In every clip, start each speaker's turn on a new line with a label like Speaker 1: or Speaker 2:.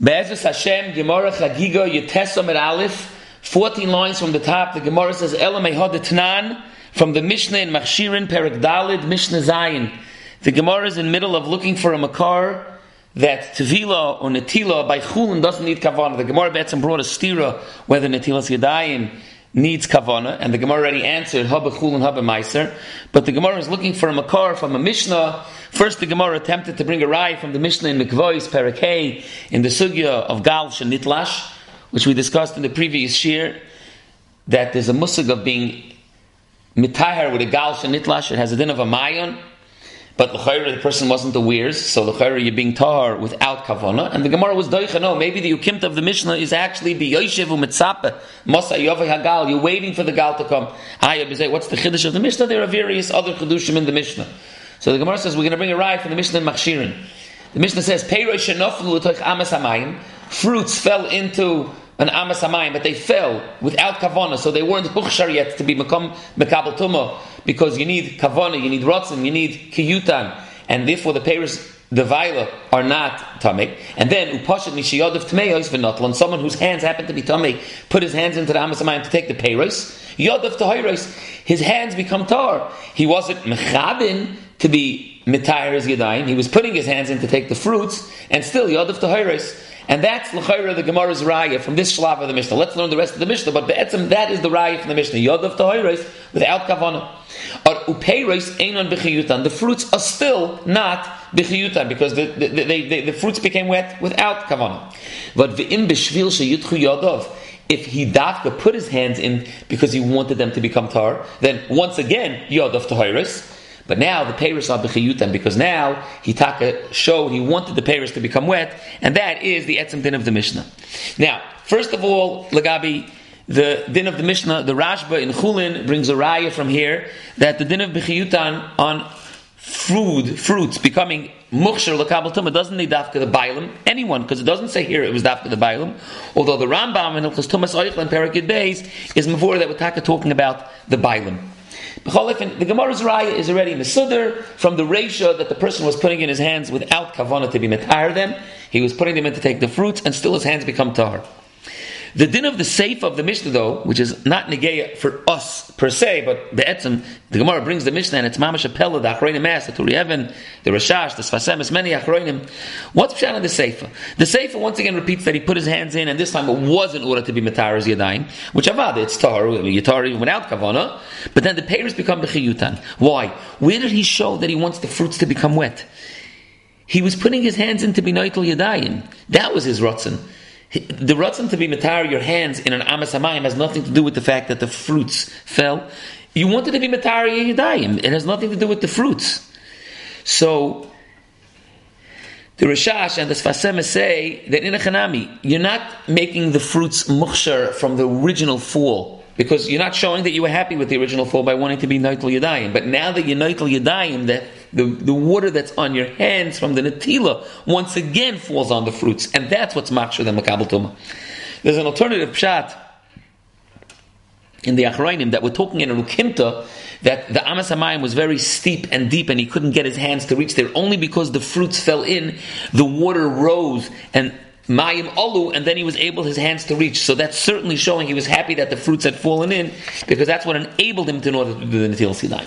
Speaker 1: Be'ezus Hashem, Gemara Chagiga, Aleph, 14 lines from the top, the Gemara says, Elam Tnan, from the Mishnah in Machshirin, Perak Dalid, Mishnah Zayin. The Gemara is in the middle of looking for a Makar that Tevila or Netila by Chulin doesn't need Kavanah. The Gemara Betzim brought a stira whether Netilas Yadayim needs kavana, and the Gemara already answered haba chul and haba meiser. But the Gemara is looking for a makar from a Mishnah. First, the Gemara attempted to bring a rai from the Mishnah in Mikvois Perakei in the sugya of Gal Nitlash, which we discussed in the previous year. That there's a musig of being mitahar with a Gal Nitlash. It has a din of a mayon. But l'chayra, the person wasn't aware, so l'chayra, you're being tar without kavana. And the Gemara was doicha, no, maybe the ukimta of the Mishnah is actually be yoshev u'mitzape, masa yovay hagal, you're waiting for the gal to come. Say what's the chiddush of the Mishnah? There are various other chiddushim in the Mishnah. So the Gemara says, we're going to bring a ride from the Mishnah in Machshirin. The Mishnah says, Peiroi shenoflu amas hamayim, fruits fell into an amas hamayim, but they fell without kavana, so they weren't bukhshar yet to be mekam mekabel tumah because you need kavana, you need rotzen, you need kiyutan, and therefore the Paris the viola are not tamik, and then upashat mishiyod of tmeos v'notlan, someone whose hands happen to be tamik, put his hands into the amasamayim to take the peiros, yod of tahiros, his hands become tar. He wasn't mechabin to be mitayr his yadayim, he was putting his hands in to take the fruits, and still yod of tahiros. And that's l'chayra the Gemara's raya from this shlav of the Mishnah. Let's learn the rest of the Mishnah, but be'etzim that is the raya from the Mishnah. Yod of tahiros without kavana. Or upeiros einon b'chiyutan. The fruits are still not b'chiyutan because the, the, the, fruits became wet without kavana. But v'im b'shvil sheyutchu yodov. If he dafka put his hands in because he wanted them to become tar, then once again yod of tahiris. But now the peiros are b'chiyutan because now he taka showed he wanted the peiros to become wet, and that is the etzem din of the Mishnah. Now, first of all, Lagabi the din of the Mishnah, the Rashba in Chulin brings a raya from here that the din of Bechiyutan on food, fruits becoming mukhshar lakabel tumah doesn't need dafka the bailam, anyone, because it doesn't say here it was dafka the bailam. Although the Rambam in Hilchas Tumas Oichel and Perakid Beis is before that we're talking about the bailam. The Gemara's raya is already Mesuder from the ratio that the person was putting in his hands without kavana to be metar them. He was putting them in to take the fruits, and still his hands become tar. The din of the safe of the Mishnah, though, which is not negeya for us per se, but the etzim, the Gemara brings the Mishnah and it's mamash apella, the achroinim mas, the Turi Even, the Rashash, the Sfasem, as many achroinim. What's pshat on the sefer? The sefer once again repeats that he put his hands in, and this time it was in order to be mataras yadayim, which avad, it's tar, yatar even without kavana, but then the payers become bechiyutan. Why? Where did he show that he wants the fruits to become wet? He was putting his hands into binoitel yadayim. That was his rotzen. The ratzon to be matar your hands in an amas hamayim has nothing to do with the fact that the fruits fell. You wanted to be matar yedayim. It has nothing to do with the fruits. So the Rashash and the Sfasem say that in a chanami, you're not making the fruits mukhshar from the original fall because you're not showing that you were happy with the original fall by wanting to be Naitel Yadayim. But now that you're Naitel Yadayim, that the, the water that's on your hands from the Natila once again falls on the fruits. And that's what's Machshir than Makabal Tumah. There's an alternative pshat in the Achrayim that we're talking in a Rukimta that the Amas Hamayim was very steep and deep and he couldn't get his hands to reach there only because the fruits fell in, the water rose and Mayim Olu, and then he was able his hands to reach. So that's certainly showing he was happy that the fruits had fallen in, because that's what enabled him to order to do the Natil Sinai.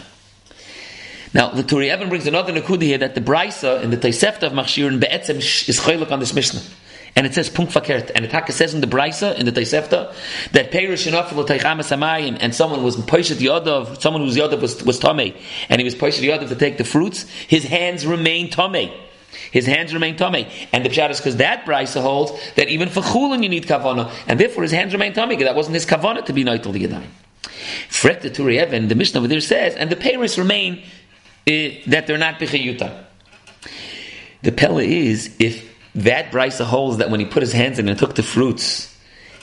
Speaker 1: Now, the Turi Evan brings another Nakudi here that the Brisa in the Taisefta of Machshirin Be'etzem is choyluk on this Mishnah. And it says Punk Fakert. And it says in the Brisa, in the Taisefta, that Perish Shinafil Taichamas Amayim, and someone was Poishat Yadav, someone whose Yadav was, was Tomei, and he was Poishat Yadav to take the fruits, his hands remain Tomei. His hands remain tummy. And the pshat is because that brisa holds that even for chulin you need kavana, and therefore his hands remain tummy. That wasn't his kavana to be noitel yadayim. Frek the Turi Even, the Mishnah over there says, and the payers remain uh, that they're not bichayuta. The pella is if that brisa holds that when he put his hands in and took the fruits,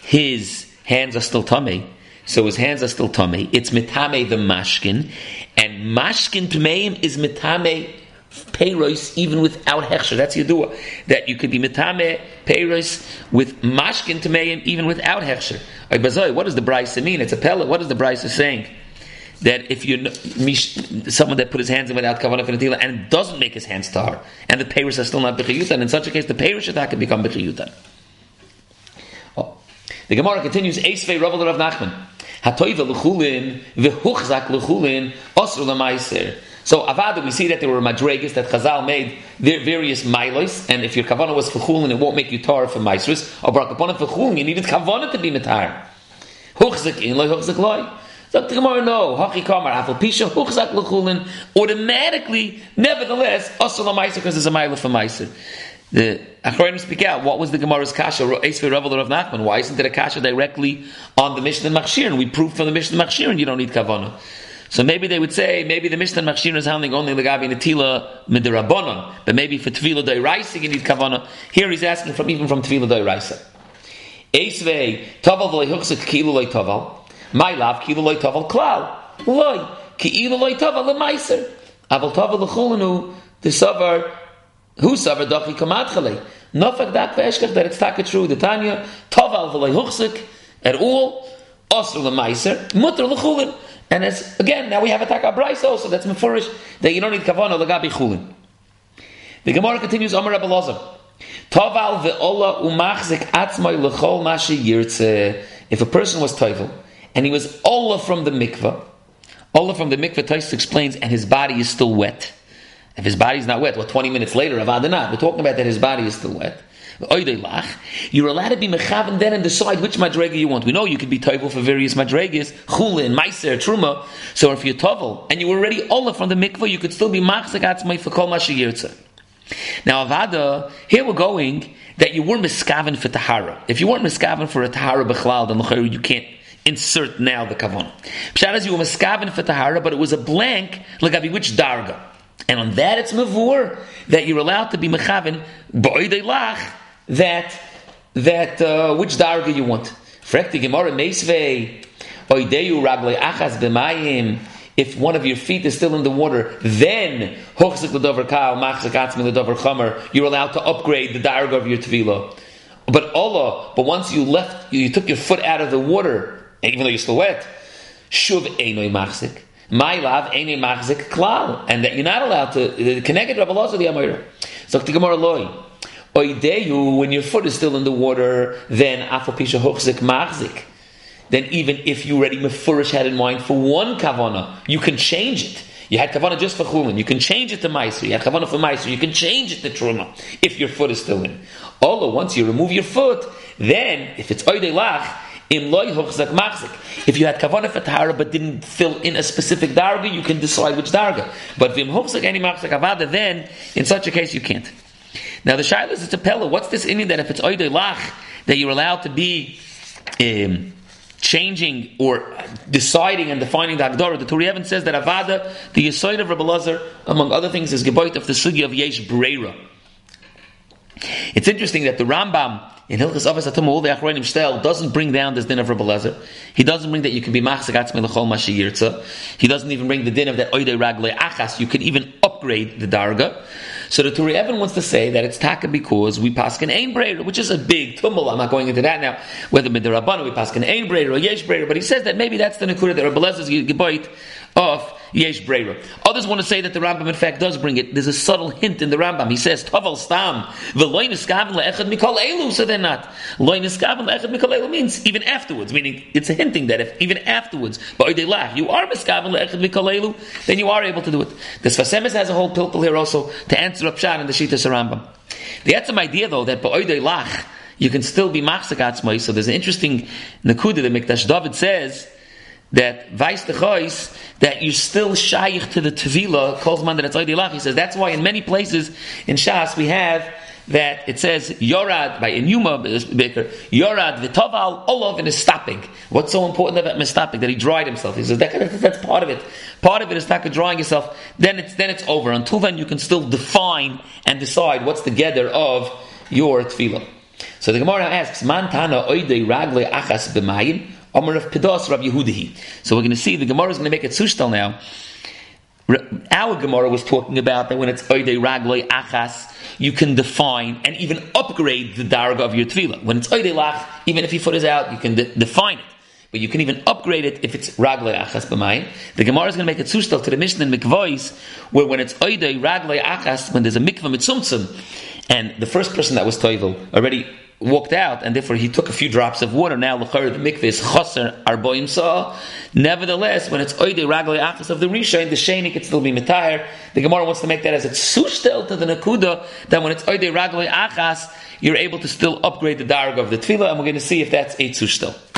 Speaker 1: his hands are still tummy. So his hands are still tummy. It's mitame the mashkin, and mashkin tmeim is mitame peiros even without hechsher. That's Yadua. That you could be mitame peiros with mashkin tameim even without hechsher. What does the brisa mean? It's a pellet. What is the brisa saying? That if you someone that put his hands in without kavanah finatila and doesn't make his hands tar, and the peiros are still not bechiyutan, in such a case the peiros should can become bechiyutan. Oh. The Gemara continues, Eisvei Rav Rav Nachman. Hatoiva l'chulin, v'huchzak l'chulin, osr l'maiser. So avada, we see that there were madregas that Chazal made their various milos, and if your kavana was for chulin, it won't make you tar for maisrus. Or brakapana for chulin, you needed kavana to be matar. Huchzak in, loy huchzak loy. So the Gemara, no, hachi kamar, afal pisha, huchzak l'chulin, automatically, nevertheless, osr l'maiser, because there's a milo for maiser. The Achronim speak out. What was the Gemara's kasha? Esvei Rav of Nachman. Why isn't it a kasha directly on the Mishnah Machshir? And we prove from the Mishnah Machshir, and you don't need kavana. So maybe they would say, maybe the Mishnah Machshir is handling only the Gabi Natila Midirabonon, but maybe for Tvila Doiraisa you need Kavana. Here he's asking from even from Tvila Doiraisa. Eisvei, Taval V'lei Huchsik Kilu Loi Taval, My love, Kilu Loi Taval Klal, Loi, Ki'ilu Loi Taval Lemaiser, Aval Taval L'chulenu, the Savar, who Savar Dochi Kamatchale, Nofak Dak Ve'eshkach, that it's taka true, the Tanya, Taval V'lei Huchsik, at er all, Osr Lemaiser, Mutter L'chulenu, and it's again now we have a taka brisa also that's mefurish that you don't need kavana lagabi chulin. The Gemara continues Amar Rabbi Lazar. Toval ve'ola umachzik atzmai lechol mashi yirtze. If a person was toivel and he was ola from the mikvah, ola from the mikvah, Tais explains, and his body is still wet. If his body is not wet, well, 20 minutes later, avadanat, we're talking about that his body is still wet. You're allowed to be mechavan then and decide which madrega you want. We know you could be tovel for various madregas, chulin, meiser, truma. So if you're tovel and you were already ola from the mikvah, you could still be machzak my for kol mashiyirtza. Now avada, here we're going that you were miskaven for tahara. If you weren't miskaven for a tahara bechlal, then you can't insert now the kavon. Pshat is you were for tahara, but it was a blank, like which darga. And on that it's mavur that you're allowed to be mechaven lach that that uh, which darga you want. Frekti Gemara Oideyu Achas B'Mayim. If one of your feet is still in the water, then. You're allowed to upgrade the darga of your tefillah. But Allah, but once you left, you took your foot out of the water, even though you're still wet. Shuv Einoi Machzik. My love Einoi Machzik Klal, and that you're not allowed to uh, connect it Rabbi the Amira. So the Gemara Loi. Oideyu, when your foot is still in the water, then afopisha hochzik machzik. Then even if you already mefurish had in mind for one kavana, you can change it. You had kavana just for chulin. You can change it to meiser. You had kavana for meiser. You can change it to truma if your foot is still in. Although once you remove your foot, then if it's oidei If you had kavana for tahara but didn't fill in a specific darga, you can decide which darga. But vim hochzak any machzik avada, then in such a case you can't. Now the shaila is a pella. What's this Indian that if it's oidei lach that you're allowed to be um, changing or deciding and defining the Hagdara? The Turi Evan says that avada the yisoid of Rabbi Lazar, among other things, is geboit of the sugi of yesh breira. It's interesting that the Rambam in Hilchas Avos Atum all the Achronim Shtel doesn't bring down this din of Rabbi Lezer. He doesn't bring that you can be machzik atzmi l'chol mashiyirtza. He doesn't even bring the din of that Oidei ragle achas. You can even upgrade the darga. So the Turi Evan wants to say that it's taka because we pass an ain breder, which is a big tumble. I'm not going into that now. Whether midirabana we pass an ain breder or yesh breder, but he says that maybe that's the nakuda that Rabbi Lezer's geboit of yesh breder. Others want to say that the Rambam in fact does bring it. There's a subtle hint in the Rambam. He says taval stam v'loy mikol elu. So they're not loy mikol elu means even afterwards. Meaning it's a hinting that if even afterwards, laugh, you are miskaven leechad mikol elu, then you are able to do it. The Sfasemis has a whole pilpul here also to answer Rapshan in the Shita Sarambam. The etzem idea though that ba'oidei lach you can still be machzak atzmai. So there's an interesting nakuda that Mikdash David says that vice the choice that you're still shaykh to the tevila calls man that it's. He says that's why in many places in Shas we have that it says Yorad by Enuma Baker Yorad v'toval Olav and is stopping. What's so important about him stopping that he dried himself? He says that, that's part of it. Part of it is not drying yourself. Then it's then it's over. Until then, you can still define and decide what's the gather of your tefillah. So the Gemara asks, Man tana oidei ragle achas b'mayim, Omer of Pedos Rav Yehudihi. So we're going to see the Gemara is going to make it sushtal now. Our Gemara was talking about that when it's oidei ragle achas, you can define and even upgrade the darga of your tefillah. When it's oidei lach, even if your foot is out, you can de- define it. But you can even upgrade it if it's ragle achas b'mayim. The Gemara is going to make it sushtal to the Mishnah in Mikvois, where when it's oidei ragle achas, when there's a mikvah mitzumtzum, and the first person that was toivel already walked out, and therefore he took a few drops of water. Now the mikveh is chaser arboim saw. Nevertheless, when it's oide ragli achas of the rishon, the sheni could still be mitayr. The Gemara wants to make that as a tzushtel to the nakuda that when it's oide ragli achas, you're able to still upgrade the darg of the tefillah, and we're going to see if that's a tzushtel.